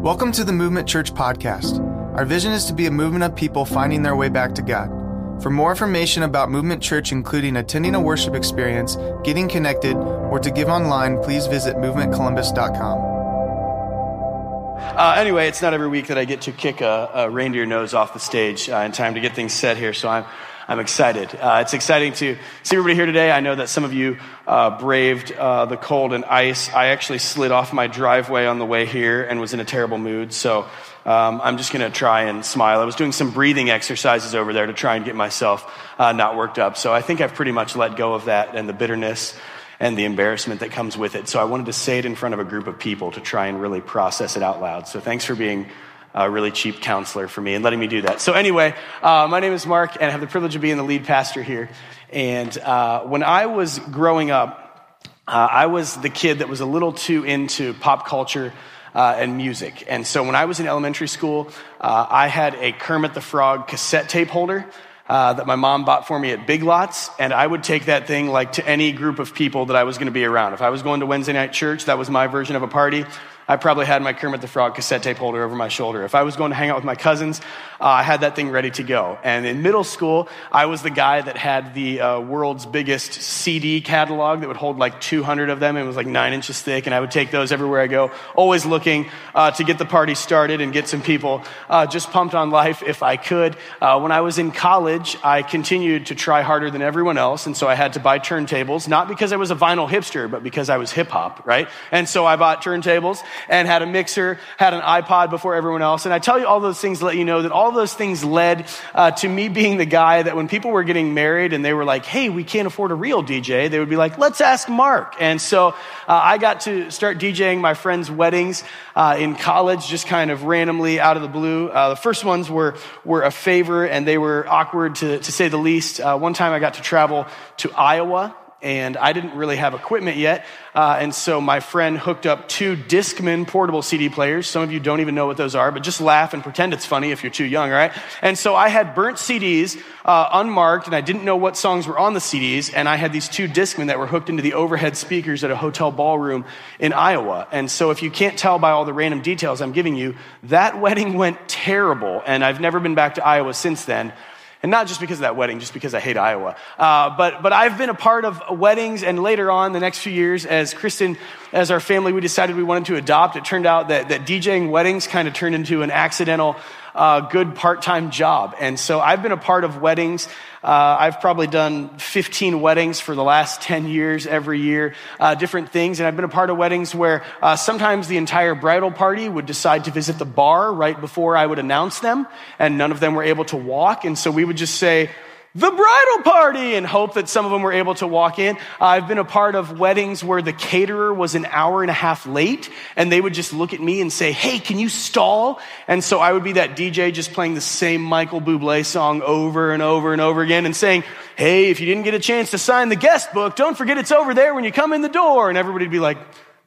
Welcome to the Movement Church podcast. Our vision is to be a movement of people finding their way back to God. For more information about Movement Church, including attending a worship experience, getting connected, or to give online, please visit movementcolumbus.com. Uh, anyway, it's not every week that I get to kick a, a reindeer nose off the stage uh, in time to get things set here, so I'm, I'm excited. Uh, it's exciting to see everybody here today. I know that some of you uh, braved uh, the cold and ice. I actually slid off my driveway on the way here and was in a terrible mood, so um, I'm just going to try and smile. I was doing some breathing exercises over there to try and get myself uh, not worked up, so I think I've pretty much let go of that and the bitterness and the embarrassment that comes with it. So I wanted to say it in front of a group of people to try and really process it out loud. So thanks for being a really cheap counselor for me and letting me do that. So, anyway, uh, my name is Mark, and I have the privilege of being the lead pastor here. And uh, when I was growing up, uh, I was the kid that was a little too into pop culture. Uh, and music. And so when I was in elementary school, uh, I had a Kermit the Frog cassette tape holder uh, that my mom bought for me at Big Lots, and I would take that thing like to any group of people that I was going to be around. If I was going to Wednesday night church, that was my version of a party. I probably had my Kermit the Frog cassette tape holder over my shoulder. If I was going to hang out with my cousins, uh, I had that thing ready to go. And in middle school, I was the guy that had the uh, world's biggest CD catalog that would hold like 200 of them. It was like nine inches thick, and I would take those everywhere I go, always looking uh, to get the party started and get some people uh, just pumped on life if I could. Uh, when I was in college, I continued to try harder than everyone else, and so I had to buy turntables, not because I was a vinyl hipster, but because I was hip hop, right? And so I bought turntables and had a mixer, had an iPod before everyone else. And I tell you all those things to let you know that all those things led uh, to me being the guy that when people were getting married and they were like, hey, we can't afford a real DJ, they would be like, let's ask Mark. And so uh, I got to start DJing my friends' weddings uh, in college, just kind of randomly out of the blue. Uh, the first ones were, were a favor and they were awkward to, to say the least. Uh, one time I got to travel to Iowa and I didn't really have equipment yet. Uh, and so my friend hooked up two Discman portable CD players. Some of you don't even know what those are, but just laugh and pretend it's funny if you're too young, right? And so I had burnt CDs, uh, unmarked, and I didn't know what songs were on the CDs. And I had these two Discman that were hooked into the overhead speakers at a hotel ballroom in Iowa. And so if you can't tell by all the random details I'm giving you, that wedding went terrible. And I've never been back to Iowa since then. And not just because of that wedding, just because I hate Iowa. Uh, but, but I've been a part of weddings, and later on, the next few years, as Kristen, as our family, we decided we wanted to adopt. It turned out that, that DJing weddings kind of turned into an accidental uh, good part time job. And so I've been a part of weddings. Uh, I've probably done 15 weddings for the last 10 years, every year, uh, different things. And I've been a part of weddings where uh, sometimes the entire bridal party would decide to visit the bar right before I would announce them, and none of them were able to walk. And so we would just say, the bridal party and hope that some of them were able to walk in. I've been a part of weddings where the caterer was an hour and a half late and they would just look at me and say, Hey, can you stall? And so I would be that DJ just playing the same Michael Bublé song over and over and over again and saying, Hey, if you didn't get a chance to sign the guest book, don't forget it's over there when you come in the door. And everybody would be like,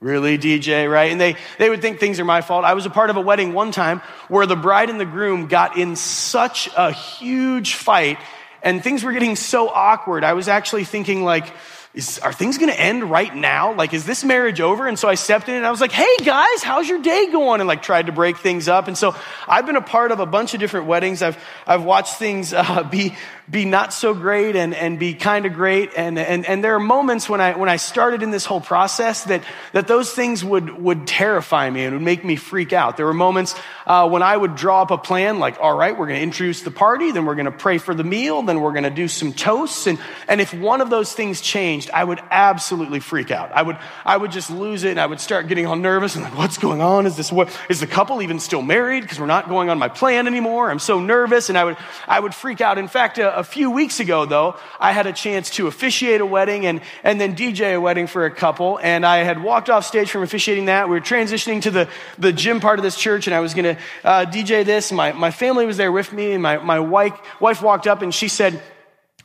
Really, DJ, right? And they, they would think things are my fault. I was a part of a wedding one time where the bride and the groom got in such a huge fight and things were getting so awkward. I was actually thinking like, is, are things going to end right now? Like, is this marriage over? And so I stepped in and I was like, hey guys, how's your day going? And like tried to break things up. And so I've been a part of a bunch of different weddings. I've, I've watched things uh, be, be not so great and, and be kind of great. And, and, and there are moments when I, when I started in this whole process that, that those things would, would terrify me and would make me freak out. There were moments uh, when I would draw up a plan like, all right, we're going to introduce the party, then we're going to pray for the meal, then we're going to do some toasts. And, and if one of those things changed, I would absolutely freak out. I would, I would just lose it and I would start getting all nervous and like, what's going on? Is this what, is the couple even still married? Because we're not going on my plan anymore. I'm so nervous and I would, I would freak out. In fact, a, few weeks ago though, I had a chance to officiate a wedding and, and then DJ a wedding for a couple. And I had walked off stage from officiating that. We were transitioning to the, the gym part of this church and I was going to uh, DJ this. My, my family was there with me and my, my wife, wife walked up and she said,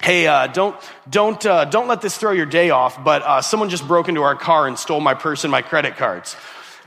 Hey, uh, don't, don't, uh, don't let this throw your day off, but uh, someone just broke into our car and stole my purse and my credit cards.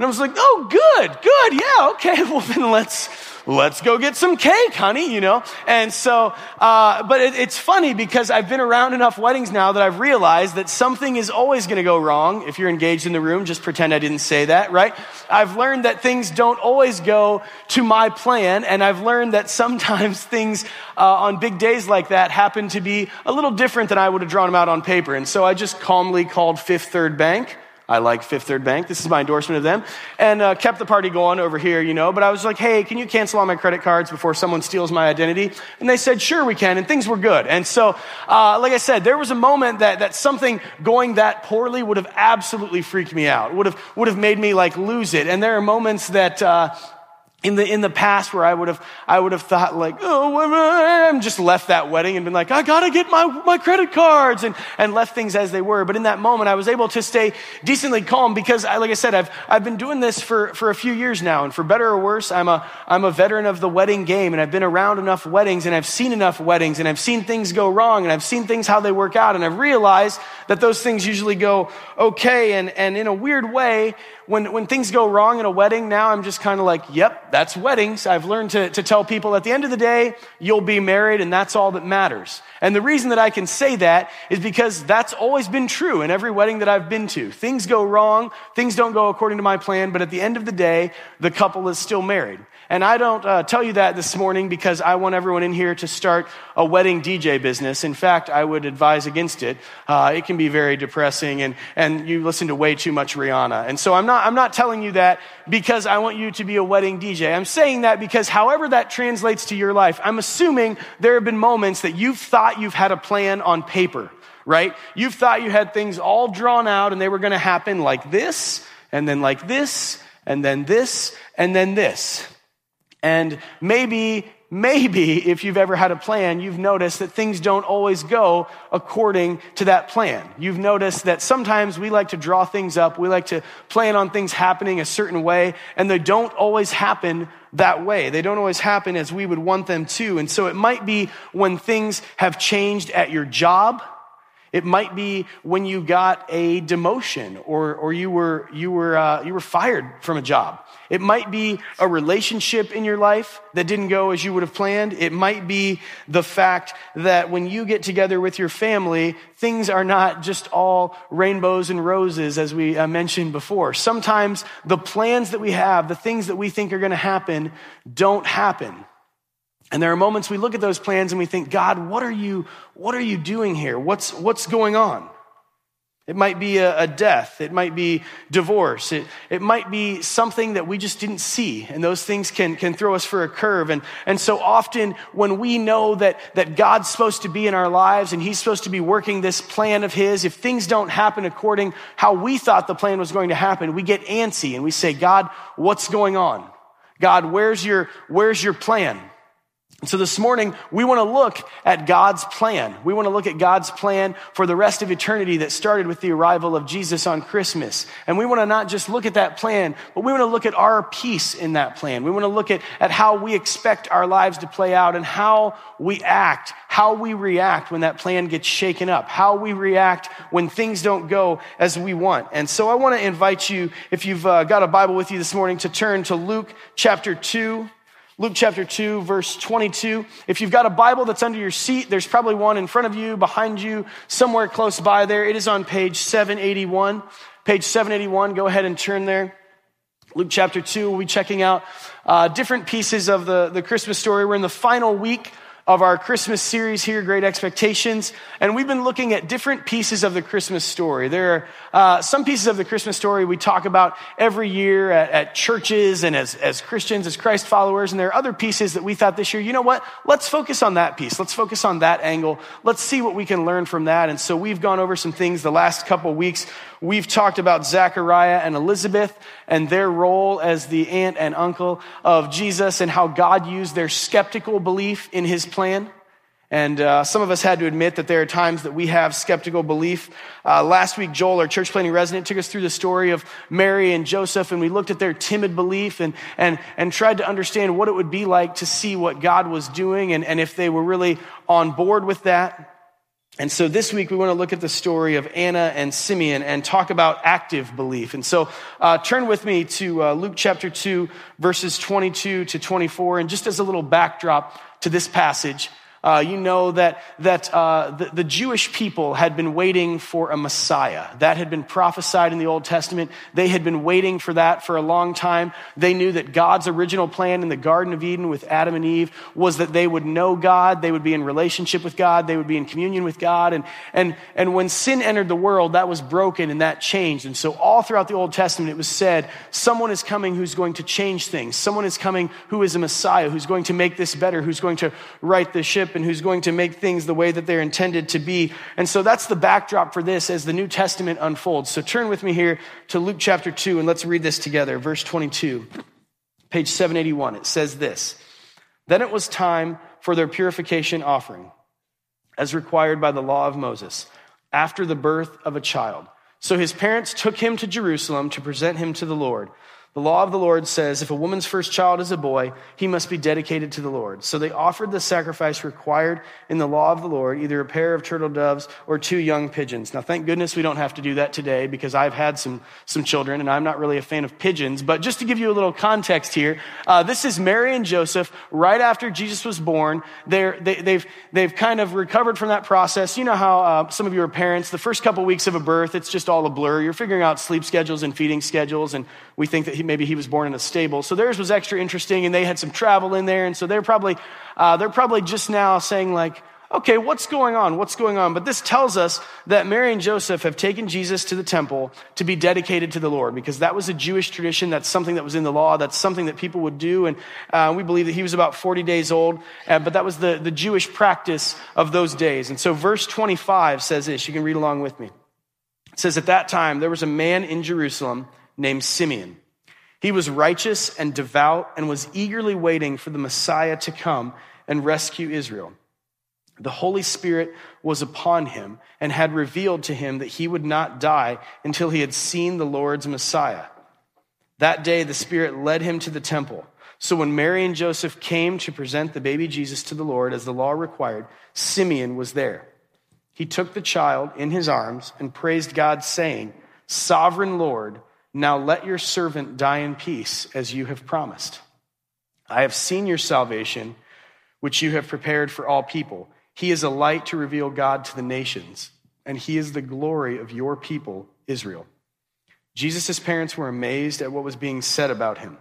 And I was like, oh, good, good, yeah, okay, well then let's, let's go get some cake, honey, you know? And so, uh, but it, it's funny because I've been around enough weddings now that I've realized that something is always going to go wrong. If you're engaged in the room, just pretend I didn't say that, right? I've learned that things don't always go to my plan, and I've learned that sometimes things uh, on big days like that happen to be a little different than I would have drawn them out on paper. And so I just calmly called Fifth Third Bank I like Fifth Third Bank. This is my endorsement of them. And uh, kept the party going over here, you know. But I was like, hey, can you cancel all my credit cards before someone steals my identity? And they said, sure, we can. And things were good. And so, uh, like I said, there was a moment that, that something going that poorly would have absolutely freaked me out, would have, would have made me like lose it. And there are moments that, uh, in the, in the past where I would have, I would have thought like, oh, I'm just left that wedding and been like, I gotta get my, my credit cards and, and left things as they were. But in that moment, I was able to stay decently calm because I, like I said, I've, I've been doing this for, for a few years now. And for better or worse, I'm a, I'm a veteran of the wedding game and I've been around enough weddings and I've seen enough weddings and I've seen things go wrong and I've seen things how they work out. And I've realized that those things usually go okay. And, and in a weird way, when, when things go wrong in a wedding, now I'm just kind of like, yep, that's weddings. I've learned to, to tell people at the end of the day, you'll be married and that's all that matters. And the reason that I can say that is because that's always been true in every wedding that I've been to. Things go wrong, things don't go according to my plan, but at the end of the day, the couple is still married. And I don't uh, tell you that this morning because I want everyone in here to start a wedding DJ business. In fact, I would advise against it. Uh, it can be very depressing and, and you listen to way too much Rihanna. And so I'm not, I'm not telling you that because I want you to be a wedding DJ. I'm saying that because however that translates to your life, I'm assuming there have been moments that you've thought you've had a plan on paper, right? You've thought you had things all drawn out and they were going to happen like this and then like this and then this and then this. And maybe, maybe if you've ever had a plan, you've noticed that things don't always go according to that plan. You've noticed that sometimes we like to draw things up, we like to plan on things happening a certain way, and they don't always happen that way. They don't always happen as we would want them to. And so it might be when things have changed at your job. It might be when you got a demotion or, or you were, you were, uh, you were fired from a job. It might be a relationship in your life that didn't go as you would have planned. It might be the fact that when you get together with your family, things are not just all rainbows and roses, as we uh, mentioned before. Sometimes the plans that we have, the things that we think are going to happen, don't happen. And there are moments we look at those plans and we think, God, what are you, what are you doing here? What's, what's going on? It might be a, a, death. It might be divorce. It, it might be something that we just didn't see. And those things can, can throw us for a curve. And, and so often when we know that, that God's supposed to be in our lives and He's supposed to be working this plan of His, if things don't happen according how we thought the plan was going to happen, we get antsy and we say, God, what's going on? God, where's your, where's your plan? So this morning, we want to look at God's plan. We want to look at God's plan for the rest of eternity that started with the arrival of Jesus on Christmas. And we want to not just look at that plan, but we want to look at our piece in that plan. We want to look at, at how we expect our lives to play out and how we act, how we react when that plan gets shaken up, how we react when things don't go as we want. And so I want to invite you, if you've uh, got a Bible with you this morning, to turn to Luke chapter 2. Luke chapter 2, verse 22. If you've got a Bible that's under your seat, there's probably one in front of you, behind you, somewhere close by there. It is on page 781. Page 781, go ahead and turn there. Luke chapter 2, we'll be checking out uh, different pieces of the, the Christmas story. We're in the final week of our Christmas series here, Great Expectations. And we've been looking at different pieces of the Christmas story. There are uh, some pieces of the Christmas story we talk about every year at, at, churches and as, as Christians, as Christ followers. And there are other pieces that we thought this year, you know what? Let's focus on that piece. Let's focus on that angle. Let's see what we can learn from that. And so we've gone over some things the last couple weeks. We've talked about Zachariah and Elizabeth and their role as the aunt and uncle of Jesus and how God used their skeptical belief in his plan. And uh, some of us had to admit that there are times that we have skeptical belief. Uh, last week, Joel, our church planning resident, took us through the story of Mary and Joseph, and we looked at their timid belief and, and, and tried to understand what it would be like to see what God was doing and, and if they were really on board with that. And so this week we want to look at the story of Anna and Simeon and talk about active belief. And so uh, turn with me to uh, Luke chapter 2, verses 22 to 24. And just as a little backdrop to this passage, uh, you know that, that uh, the, the, Jewish people had been waiting for a Messiah. That had been prophesied in the Old Testament. They had been waiting for that for a long time. They knew that God's original plan in the Garden of Eden with Adam and Eve was that they would know God, they would be in relationship with God, they would be in communion with God. And, and, and when sin entered the world, that was broken and that changed. And so all throughout the Old Testament, it was said, someone is coming who's going to change things. Someone is coming who is a Messiah, who's going to make this better, who's going to right the ship and who's going to make things the way that they're intended to be. And so that's the backdrop for this as the New Testament unfolds. So turn with me here to Luke chapter 2 and let's read this together. Verse 22, page 781. It says this Then it was time for their purification offering, as required by the law of Moses, after the birth of a child. So his parents took him to Jerusalem to present him to the Lord. The law of the Lord says if a woman's first child is a boy, he must be dedicated to the Lord. So they offered the sacrifice required in the law of the Lord, either a pair of turtle doves or two young pigeons. Now, thank goodness we don't have to do that today because I've had some, some children and I'm not really a fan of pigeons. But just to give you a little context here, uh, this is Mary and Joseph right after Jesus was born. They're, they, have they've, they've kind of recovered from that process. You know how uh, some of you are parents, the first couple weeks of a birth, it's just all a blur. You're figuring out sleep schedules and feeding schedules and we think that he, maybe he was born in a stable. So theirs was extra interesting, and they had some travel in there, and so they're probably uh, they're probably just now saying like, okay, what's going on? What's going on? But this tells us that Mary and Joseph have taken Jesus to the temple to be dedicated to the Lord because that was a Jewish tradition. That's something that was in the law. That's something that people would do. And uh, we believe that he was about 40 days old, uh, but that was the, the Jewish practice of those days. And so verse 25 says this. You can read along with me. It says, At that time, there was a man in Jerusalem named Simeon. He was righteous and devout and was eagerly waiting for the Messiah to come and rescue Israel. The Holy Spirit was upon him and had revealed to him that he would not die until he had seen the Lord's Messiah. That day, the Spirit led him to the temple. So when Mary and Joseph came to present the baby Jesus to the Lord as the law required, Simeon was there. He took the child in his arms and praised God, saying, Sovereign Lord, now let your servant die in peace, as you have promised. I have seen your salvation, which you have prepared for all people. He is a light to reveal God to the nations, and he is the glory of your people, Israel. Jesus' parents were amazed at what was being said about him.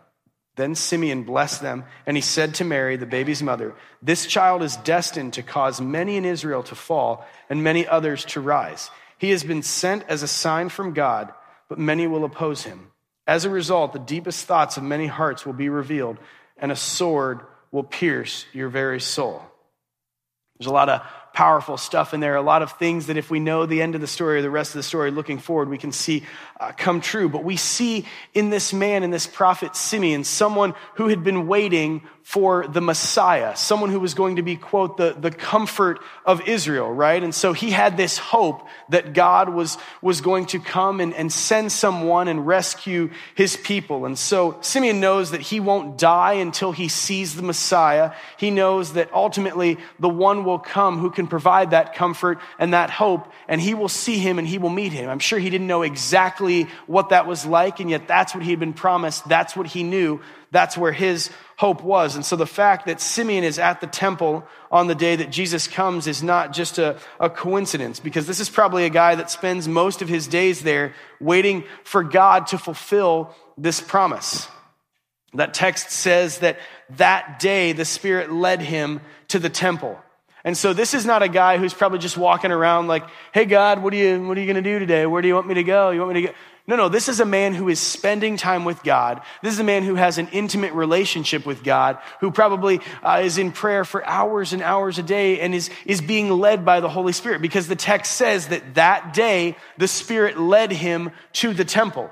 Then Simeon blessed them, and he said to Mary, the baby's mother, This child is destined to cause many in Israel to fall and many others to rise. He has been sent as a sign from God but many will oppose him. As a result, the deepest thoughts of many hearts will be revealed, and a sword will pierce your very soul. There's a lot of powerful stuff in there, are a lot of things that if we know the end of the story or the rest of the story looking forward, we can see uh, come true. But we see in this man, in this prophet Simeon, someone who had been waiting for the Messiah, someone who was going to be, quote, the, the comfort of Israel, right? And so he had this hope that God was, was going to come and, and send someone and rescue his people. And so Simeon knows that he won't die until he sees the Messiah. He knows that ultimately the one will come who can provide that comfort and that hope, and he will see him and he will meet him. I'm sure he didn't know exactly what that was like, and yet that's what he had been promised. That's what he knew. That's where his hope was. And so the fact that Simeon is at the temple on the day that Jesus comes is not just a, a, coincidence, because this is probably a guy that spends most of his days there waiting for God to fulfill this promise. That text says that that day the Spirit led him to the temple. And so this is not a guy who's probably just walking around like, hey God, what are you, what are you going to do today? Where do you want me to go? You want me to go? No, no, this is a man who is spending time with God. This is a man who has an intimate relationship with God, who probably uh, is in prayer for hours and hours a day and is, is being led by the Holy Spirit because the text says that that day the Spirit led him to the temple.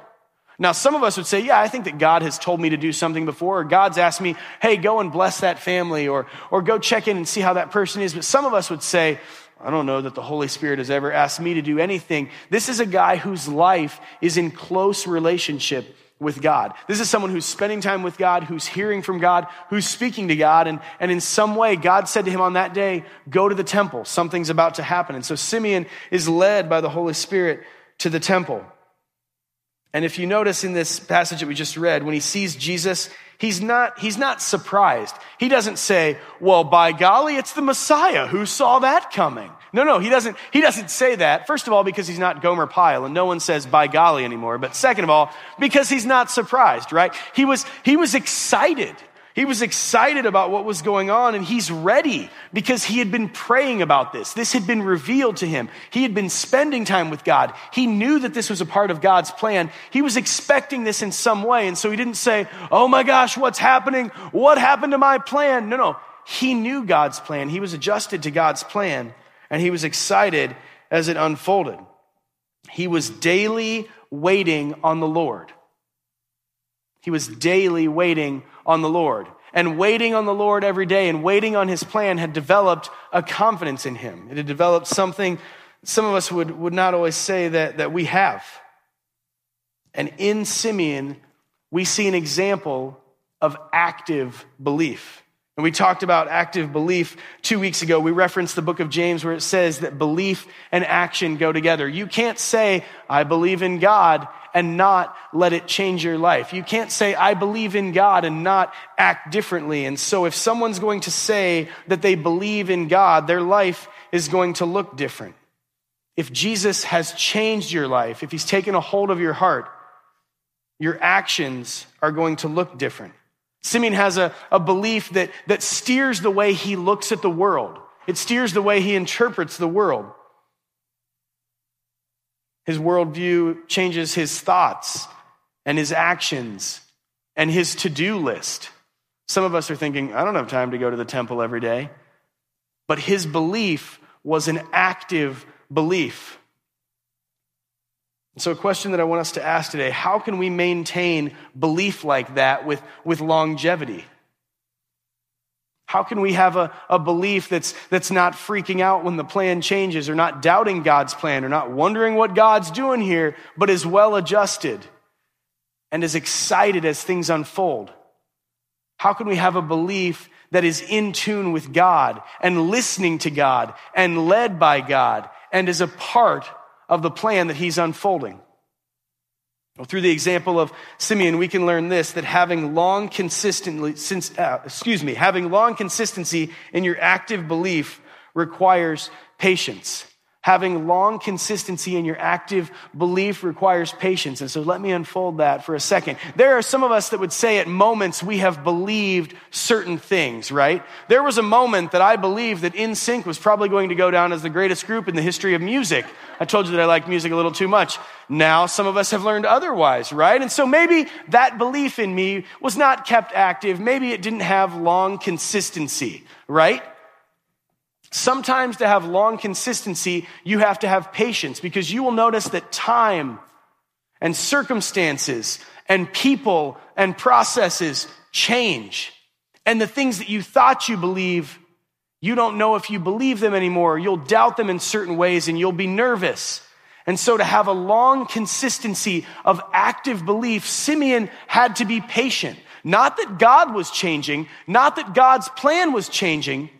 Now, some of us would say, yeah, I think that God has told me to do something before, or God's asked me, hey, go and bless that family, or, or go check in and see how that person is. But some of us would say, I don't know that the Holy Spirit has ever asked me to do anything. This is a guy whose life is in close relationship with God. This is someone who's spending time with God, who's hearing from God, who's speaking to God. And, and in some way, God said to him on that day, Go to the temple. Something's about to happen. And so Simeon is led by the Holy Spirit to the temple. And if you notice in this passage that we just read, when he sees Jesus, he's not, he's not surprised. He doesn't say, well, by golly, it's the Messiah. Who saw that coming? No, no, he doesn't, he doesn't say that. First of all, because he's not Gomer Pyle and no one says by golly anymore. But second of all, because he's not surprised, right? He was, he was excited. He was excited about what was going on and he's ready because he had been praying about this. This had been revealed to him. He had been spending time with God. He knew that this was a part of God's plan. He was expecting this in some way. And so he didn't say, Oh my gosh, what's happening? What happened to my plan? No, no. He knew God's plan. He was adjusted to God's plan and he was excited as it unfolded. He was daily waiting on the Lord. He was daily waiting on the Lord. And waiting on the Lord every day and waiting on his plan had developed a confidence in him. It had developed something some of us would, would not always say that, that we have. And in Simeon, we see an example of active belief. And we talked about active belief two weeks ago. We referenced the book of James where it says that belief and action go together. You can't say, I believe in God and not let it change your life. You can't say, I believe in God and not act differently. And so if someone's going to say that they believe in God, their life is going to look different. If Jesus has changed your life, if he's taken a hold of your heart, your actions are going to look different. Simeon has a, a belief that, that steers the way he looks at the world. It steers the way he interprets the world. His worldview changes his thoughts and his actions and his to do list. Some of us are thinking, I don't have time to go to the temple every day. But his belief was an active belief. So, a question that I want us to ask today how can we maintain belief like that with, with longevity? How can we have a, a belief that's, that's not freaking out when the plan changes or not doubting God's plan or not wondering what God's doing here, but is well adjusted and is excited as things unfold? How can we have a belief that is in tune with God and listening to God and led by God and is a part of the plan that He's unfolding? Well, through the example of Simeon, we can learn this that having long consistently, since, uh, excuse me, having long consistency in your active belief requires patience. Having long consistency in your active belief requires patience. And so let me unfold that for a second. There are some of us that would say at moments we have believed certain things, right? There was a moment that I believed that NSYNC was probably going to go down as the greatest group in the history of music. I told you that I like music a little too much. Now some of us have learned otherwise, right? And so maybe that belief in me was not kept active. Maybe it didn't have long consistency, right? Sometimes to have long consistency, you have to have patience because you will notice that time and circumstances and people and processes change. And the things that you thought you believe, you don't know if you believe them anymore. You'll doubt them in certain ways and you'll be nervous. And so to have a long consistency of active belief, Simeon had to be patient. Not that God was changing, not that God's plan was changing,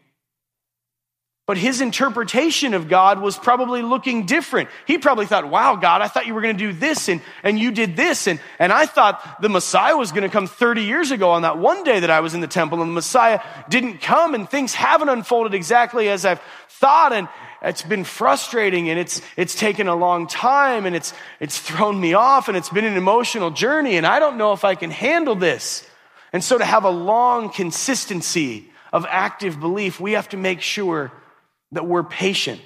but his interpretation of God was probably looking different. He probably thought, wow, God, I thought you were going to do this and, and you did this. And, and I thought the Messiah was going to come 30 years ago on that one day that I was in the temple and the Messiah didn't come and things haven't unfolded exactly as I've thought. And it's been frustrating and it's, it's taken a long time and it's, it's thrown me off and it's been an emotional journey and I don't know if I can handle this. And so to have a long consistency of active belief, we have to make sure that we're patient,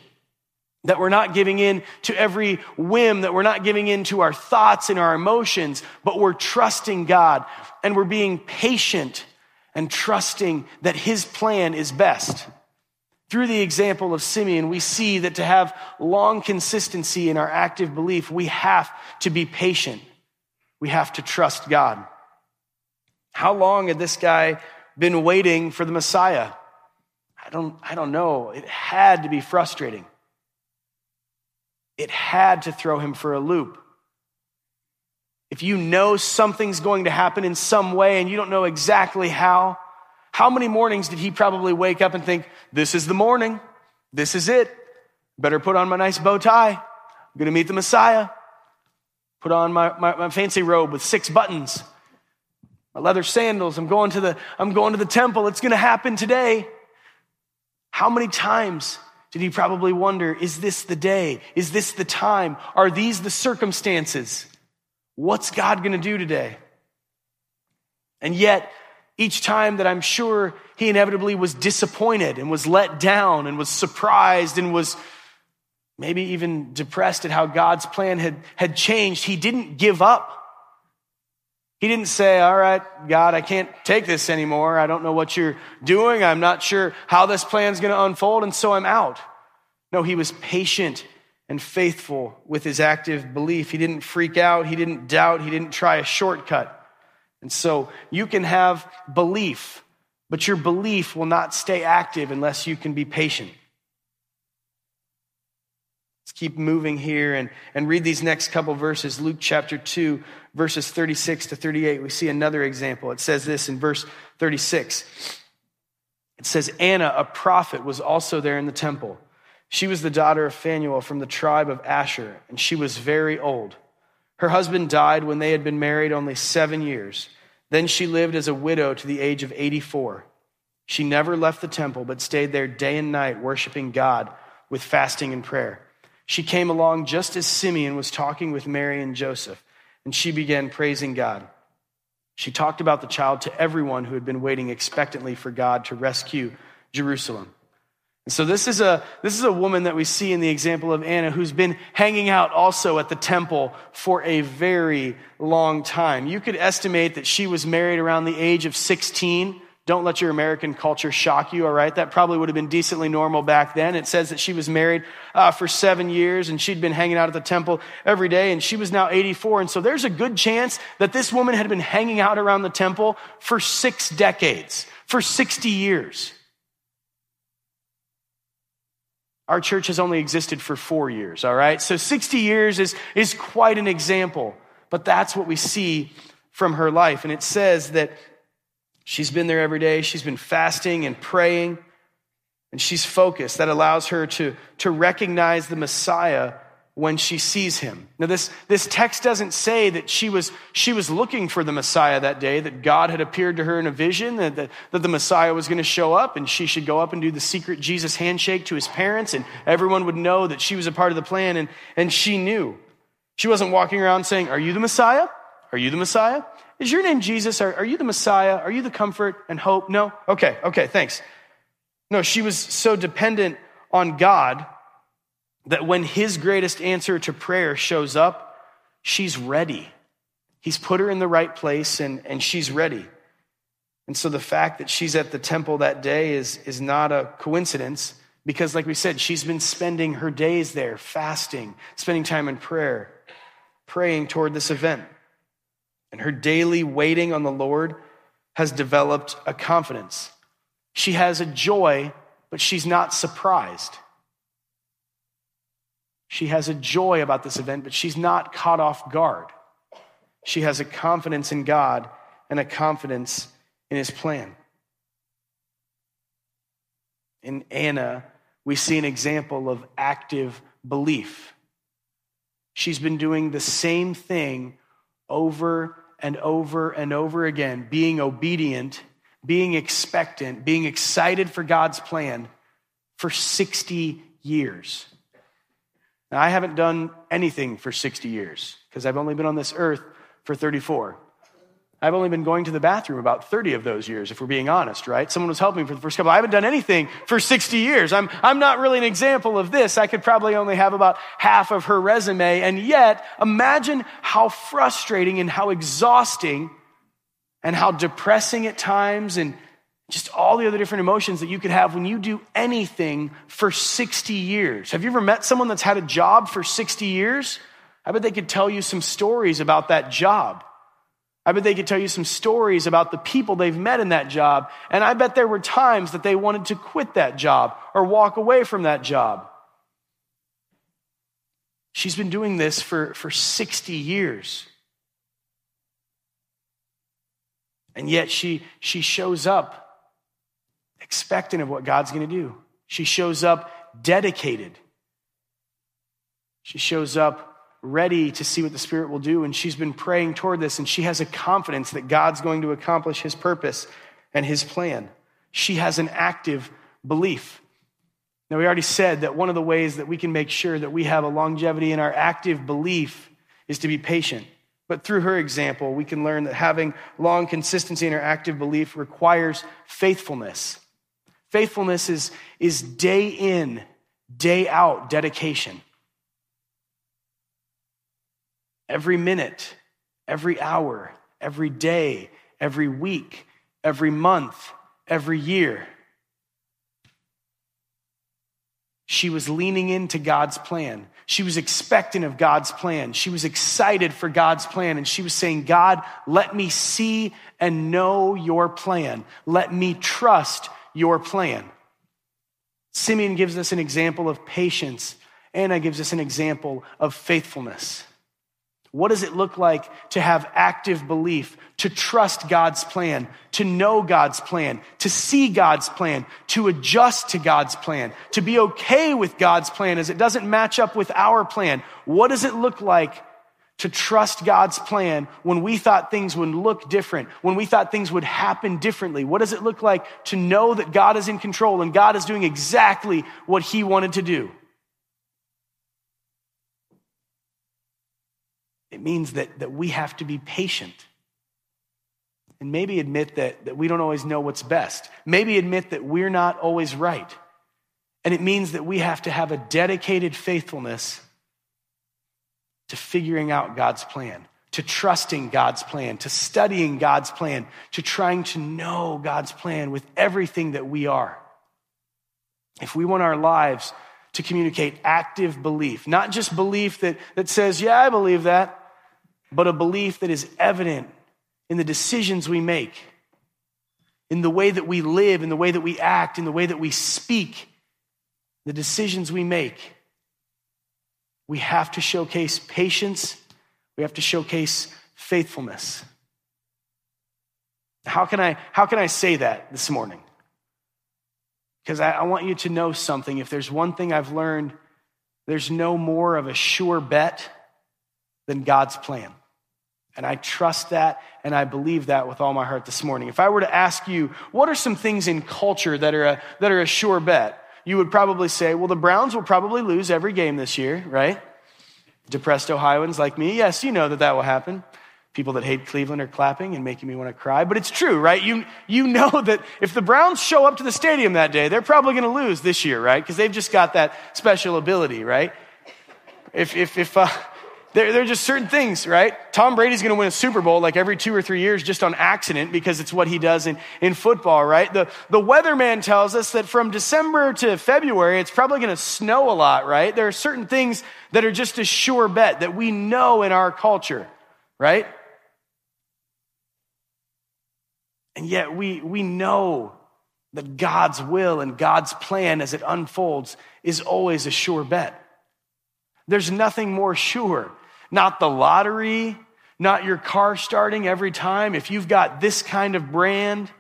that we're not giving in to every whim, that we're not giving in to our thoughts and our emotions, but we're trusting God and we're being patient and trusting that His plan is best. Through the example of Simeon, we see that to have long consistency in our active belief, we have to be patient. We have to trust God. How long had this guy been waiting for the Messiah? I don't, I don't know. It had to be frustrating. It had to throw him for a loop. if you know something's going to happen in some way and you don't know exactly how, how many mornings did he probably wake up and think, this is the morning, this is it, better put on my nice bow tie, I'm gonna meet the Messiah, put on my, my, my fancy robe with six buttons, my leather sandals, I'm going to the, I'm going to the temple, it's gonna happen today. How many times did he probably wonder, is this the day? Is this the time? Are these the circumstances? What's God going to do today? And yet, each time that I'm sure he inevitably was disappointed and was let down and was surprised and was maybe even depressed at how God's plan had, had changed, he didn't give up. He didn't say, All right, God, I can't take this anymore. I don't know what you're doing. I'm not sure how this plan's going to unfold, and so I'm out. No, he was patient and faithful with his active belief. He didn't freak out. He didn't doubt. He didn't try a shortcut. And so you can have belief, but your belief will not stay active unless you can be patient. Keep moving here and, and read these next couple verses. Luke chapter 2, verses 36 to 38. We see another example. It says this in verse 36. It says, Anna, a prophet, was also there in the temple. She was the daughter of Phanuel from the tribe of Asher, and she was very old. Her husband died when they had been married only seven years. Then she lived as a widow to the age of 84. She never left the temple, but stayed there day and night, worshiping God with fasting and prayer. She came along just as Simeon was talking with Mary and Joseph, and she began praising God. She talked about the child to everyone who had been waiting expectantly for God to rescue Jerusalem. And so this is a this is a woman that we see in the example of Anna who's been hanging out also at the temple for a very long time. You could estimate that she was married around the age of 16 don't let your American culture shock you, all right? That probably would have been decently normal back then. It says that she was married uh, for seven years and she'd been hanging out at the temple every day and she was now 84. And so there's a good chance that this woman had been hanging out around the temple for six decades, for 60 years. Our church has only existed for four years, all right? So 60 years is, is quite an example, but that's what we see from her life. And it says that She's been there every day. She's been fasting and praying, and she's focused. That allows her to, to recognize the Messiah when she sees him. Now, this, this text doesn't say that she was, she was looking for the Messiah that day, that God had appeared to her in a vision, that, that, that the Messiah was going to show up, and she should go up and do the secret Jesus handshake to his parents, and everyone would know that she was a part of the plan, and, and she knew. She wasn't walking around saying, Are you the Messiah? Are you the Messiah? Is your name Jesus? Are, are you the Messiah? Are you the comfort and hope? No? Okay, okay, thanks. No, she was so dependent on God that when his greatest answer to prayer shows up, she's ready. He's put her in the right place and, and she's ready. And so the fact that she's at the temple that day is, is not a coincidence because, like we said, she's been spending her days there fasting, spending time in prayer, praying toward this event and her daily waiting on the Lord has developed a confidence. She has a joy, but she's not surprised. She has a joy about this event, but she's not caught off guard. She has a confidence in God and a confidence in his plan. In Anna, we see an example of active belief. She's been doing the same thing over and over and over again, being obedient, being expectant, being excited for God's plan for 60 years. Now, I haven't done anything for 60 years because I've only been on this earth for 34. I've only been going to the bathroom about 30 of those years, if we're being honest, right? Someone was helping me for the first couple. I haven't done anything for 60 years. I'm, I'm not really an example of this. I could probably only have about half of her resume. And yet, imagine how frustrating and how exhausting and how depressing at times and just all the other different emotions that you could have when you do anything for 60 years. Have you ever met someone that's had a job for 60 years? I bet they could tell you some stories about that job. I bet they could tell you some stories about the people they've met in that job. And I bet there were times that they wanted to quit that job or walk away from that job. She's been doing this for, for 60 years. And yet she, she shows up expectant of what God's going to do. She shows up dedicated. She shows up ready to see what the Spirit will do. And she's been praying toward this, and she has a confidence that God's going to accomplish his purpose and his plan. She has an active belief. Now, we already said that one of the ways that we can make sure that we have a longevity in our active belief is to be patient. But through her example, we can learn that having long consistency in our active belief requires faithfulness. Faithfulness is, is day in, day out dedication. Every minute, every hour, every day, every week, every month, every year. She was leaning into God's plan. She was expectant of God's plan. She was excited for God's plan. And she was saying, God, let me see and know your plan. Let me trust your plan. Simeon gives us an example of patience. Anna gives us an example of faithfulness. What does it look like to have active belief, to trust God's plan, to know God's plan, to see God's plan, to adjust to God's plan, to be okay with God's plan as it doesn't match up with our plan? What does it look like to trust God's plan when we thought things would look different, when we thought things would happen differently? What does it look like to know that God is in control and God is doing exactly what He wanted to do? It means that, that we have to be patient. And maybe admit that, that we don't always know what's best. Maybe admit that we're not always right. And it means that we have to have a dedicated faithfulness to figuring out God's plan, to trusting God's plan, to studying God's plan, to trying to know God's plan with everything that we are. If we want our lives to communicate active belief, not just belief that, that says, yeah, I believe that, but a belief that is evident in the decisions we make, in the way that we live, in the way that we act, in the way that we speak, the decisions we make. We have to showcase patience, we have to showcase faithfulness. How can I, how can I say that this morning? Because I, I want you to know something. If there's one thing I've learned, there's no more of a sure bet than God's plan. And I trust that and I believe that with all my heart this morning. If I were to ask you, what are some things in culture that are a, that are a sure bet? You would probably say, well, the Browns will probably lose every game this year, right? Depressed Ohioans like me, yes, you know that that will happen. People that hate Cleveland are clapping and making me want to cry, but it's true, right? You, you know that if the Browns show up to the stadium that day, they're probably going to lose this year, right? Because they've just got that special ability, right? If, if, if, uh, there, there are just certain things, right? Tom Brady's going to win a Super Bowl like every two or three years just on accident because it's what he does in, in football, right? The, the weatherman tells us that from December to February, it's probably going to snow a lot, right? There are certain things that are just a sure bet that we know in our culture, right? And yet we, we know that God's will and God's plan as it unfolds is always a sure bet. There's nothing more sure not the lottery, not your car starting every time. If you've got this kind of brand,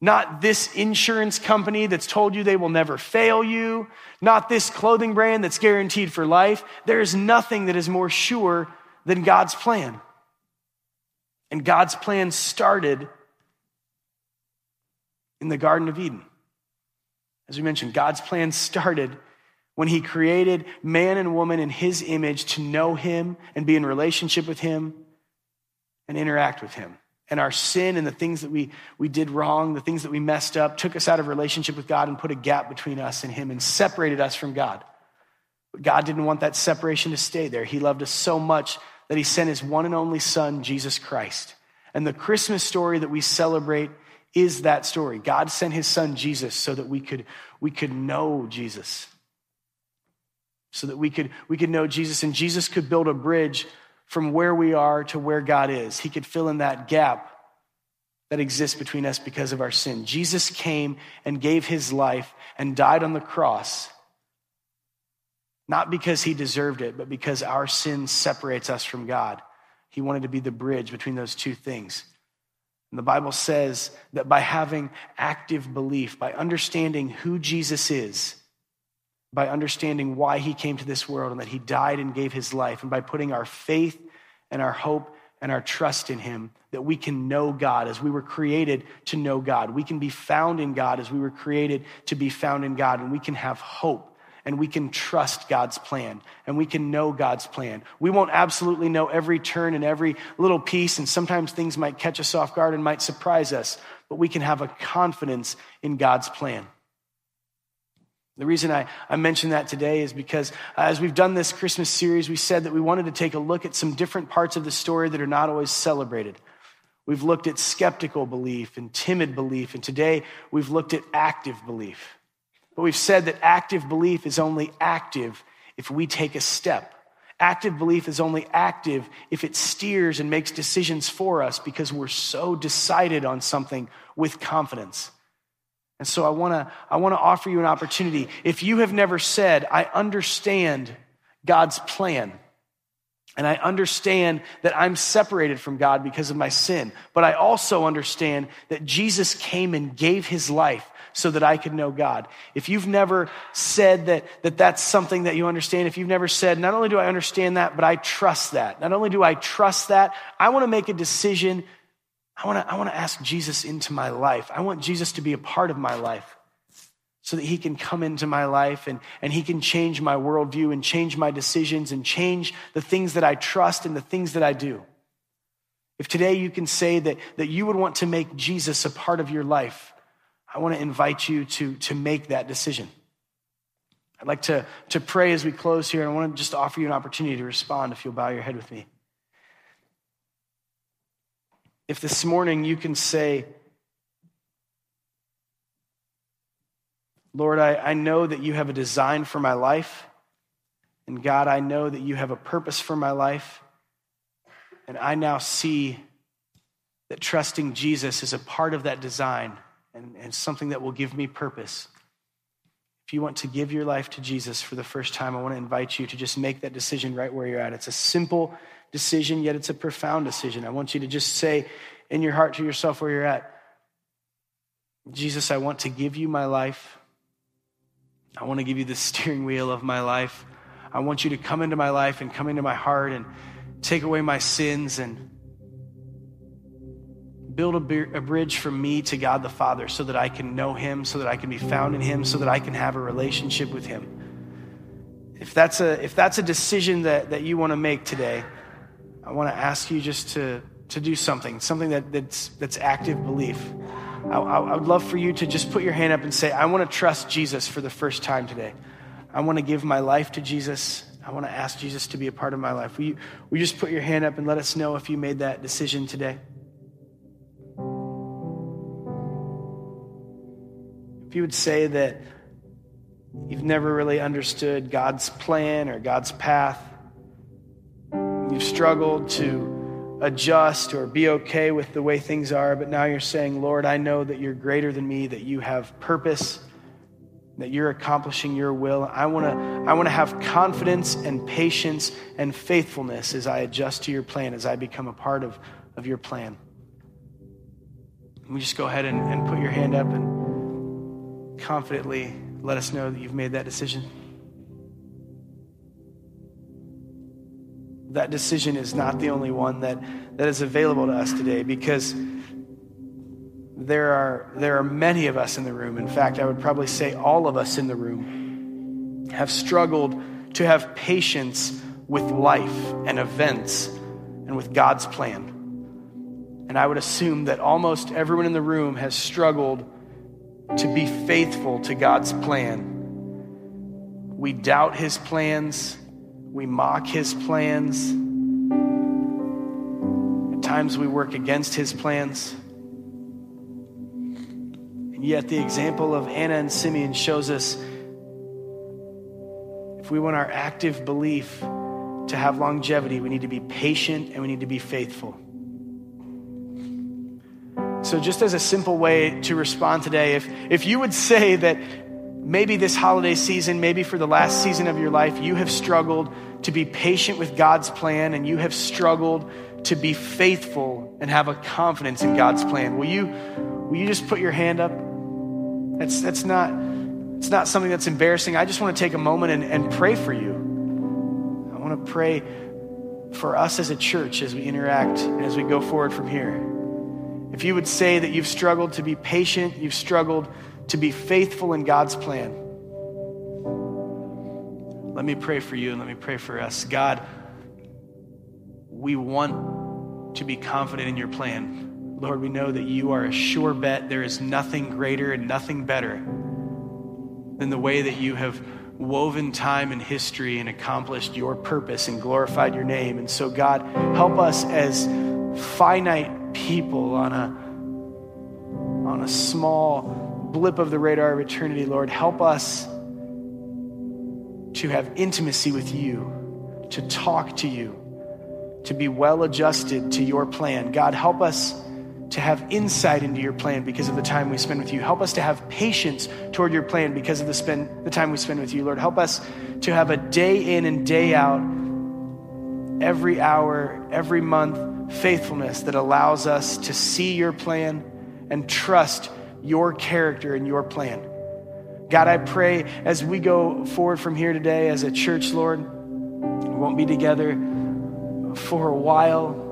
not this insurance company that's told you they will never fail you, not this clothing brand that's guaranteed for life. There is nothing that is more sure than God's plan. And God's plan started in the Garden of Eden. As we mentioned, God's plan started when he created man and woman in his image to know him and be in relationship with him and interact with him. And our sin and the things that we, we did wrong, the things that we messed up, took us out of relationship with God and put a gap between us and him and separated us from God. But God didn't want that separation to stay there. He loved us so much that he sent his one and only son, Jesus Christ. And the Christmas story that we celebrate is that story. God sent his son Jesus so that we could, we could know Jesus so that we could, we could know Jesus and Jesus could build a bridge from where we are to where God is. He could fill in that gap that exists between us because of our sin. Jesus came and gave his life and died on the cross, not because he deserved it, but because our sin separates us from God. He wanted to be the bridge between those two things. And the Bible says that by having active belief, by understanding who Jesus is, by understanding why he came to this world and that he died and gave his life, and by putting our faith and our hope and our trust in him, that we can know God as we were created to know God. We can be found in God as we were created to be found in God, and we can have hope and we can trust God's plan and we can know God's plan. We won't absolutely know every turn and every little piece, and sometimes things might catch us off guard and might surprise us, but we can have a confidence in God's plan. The reason I, I mention that today is because as we've done this Christmas series, we said that we wanted to take a look at some different parts of the story that are not always celebrated. We've looked at skeptical belief and timid belief, and today we've looked at active belief. But we've said that active belief is only active if we take a step. Active belief is only active if it steers and makes decisions for us because we're so decided on something with confidence. And so I want to I want to offer you an opportunity. If you have never said, I understand God's plan, and I understand that I'm separated from God because of my sin, but I also understand that Jesus came and gave his life so that I could know God. If you've never said that, that that's something that you understand, if you've never said, not only do I understand that, but I trust that, not only do I trust that, I want to make a decision. I want to, I want to ask Jesus into my life. I want Jesus to be a part of my life so that he can come into my life and, and he can change my worldview and change my decisions and change the things that I trust and the things that I do. If today you can say that, that you would want to make Jesus a part of your life, I want to invite you to, to make that decision. I'd like to, to pray as we close here, and I want to just offer you an opportunity to respond if you'll bow your head with me. If this morning you can say, Lord, I, I know that you have a design for my life. And God, I know that you have a purpose for my life. And I now see that trusting Jesus is a part of that design and, and something that will give me purpose. If you want to give your life to Jesus for the first time, I want to invite you to just make that decision right where you're at. It's a simple decision, yet it's a profound decision. I want you to just say in your heart to yourself where you're at Jesus, I want to give you my life. I want to give you the steering wheel of my life. I want you to come into my life and come into my heart and take away my sins and build a, bridge from me to God the Father so that I can know Him, so that I can be found in Him, so that I can have a relationship with Him. If that's a, if that's a decision that, that you want to make today, I want to ask you just to, to do something, something that, that's, that's active belief. I, I would love for you to just put your hand up and say, I want to trust Jesus for the first time today. I want to give my life to Jesus. I want to ask Jesus to be a part of my life. Will you, will you just put your hand up and let us know if you made that decision today? If you would say that you've never really understood God's plan or God's path, you've struggled to adjust or be okay with the way things are, but now you're saying, Lord, I know that you're greater than me, that you have purpose, that you're accomplishing your will. I want to I want to have confidence and patience and faithfulness as I adjust to your plan, as I become a part of, of your plan. We just go ahead and, and put your hand up and confidently let us know that you've made that decision. That decision is not the only one that, that is available to us today because there are, there are many of us in the room. In fact, I would probably say all of us in the room have struggled to have patience with life and events and with God's plan. And I would assume that almost everyone in the room has struggled to be faithful to God's plan. We doubt his plans, we mock his plans. At times we work against his plans. And yet, the example of Anna and Simeon shows us if we want our active belief to have longevity, we need to be patient and we need to be faithful. So, just as a simple way to respond today, if, if you would say that maybe this holiday season, maybe for the last season of your life, you have struggled to be patient with God's plan and you have struggled to be faithful and have a confidence in God's plan. Will you, will you just put your hand up? That's, that's not, it's not something that's embarrassing. I just want to take a moment and, and pray for you. I want to pray for us as a church as we interact and as we go forward from here. If you would say that you've struggled to be patient, you've struggled to be faithful in God's plan, let me pray for you and let me pray for us. God, we want to be confident in your plan. Lord, we know that you are a sure bet. There is nothing greater and nothing better than the way that you have woven time and history and accomplished your purpose and glorified your name. And so, God, help us as finite people on a, on a small blip of the radar of eternity, Lord. Help us to have intimacy with you, to talk to you, to be well adjusted to your plan. God, help us to have insight into your plan because of the time we spend with you. Help us to have patience toward your plan because of the, spend, the time we spend with you, Lord. Help us to have a day in and day out, every hour, every month faithfulness that allows us to see your plan and trust your character and your plan. God, I pray as we go forward from here today as a church, Lord, we won't be together for a while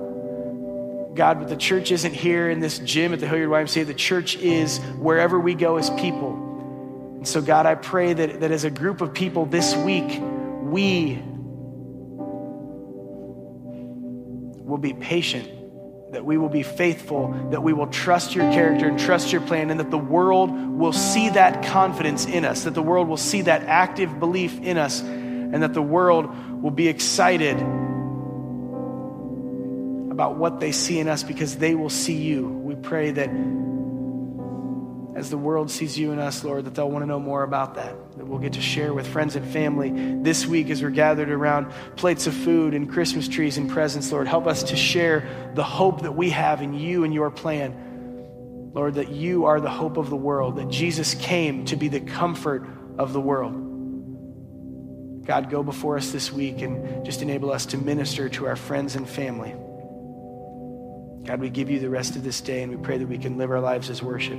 God, but the church isn't here in this gym at the Hilliard YMCA. The church is wherever we go as people. And so, God, I pray that, that as a group of people this week, we will be patient, that we will be faithful, that we will trust your character and trust your plan, and that the world will see that confidence in us, that the world will see that active belief in us, and that the world will be excited about what they see in us because they will see you. We pray that as the world sees you and us, Lord, that they'll want to know more about that, that we'll get to share with friends and family this week as we're gathered around plates of food and Christmas trees and presents, Lord. Help us to share the hope that we have in you and your plan. Lord, that you are the hope of the world, that Jesus came to be the comfort of the world. God, go before us this week and just enable us to minister to our friends and family. God, we give you the rest of this day and we pray that we can live our lives as worship.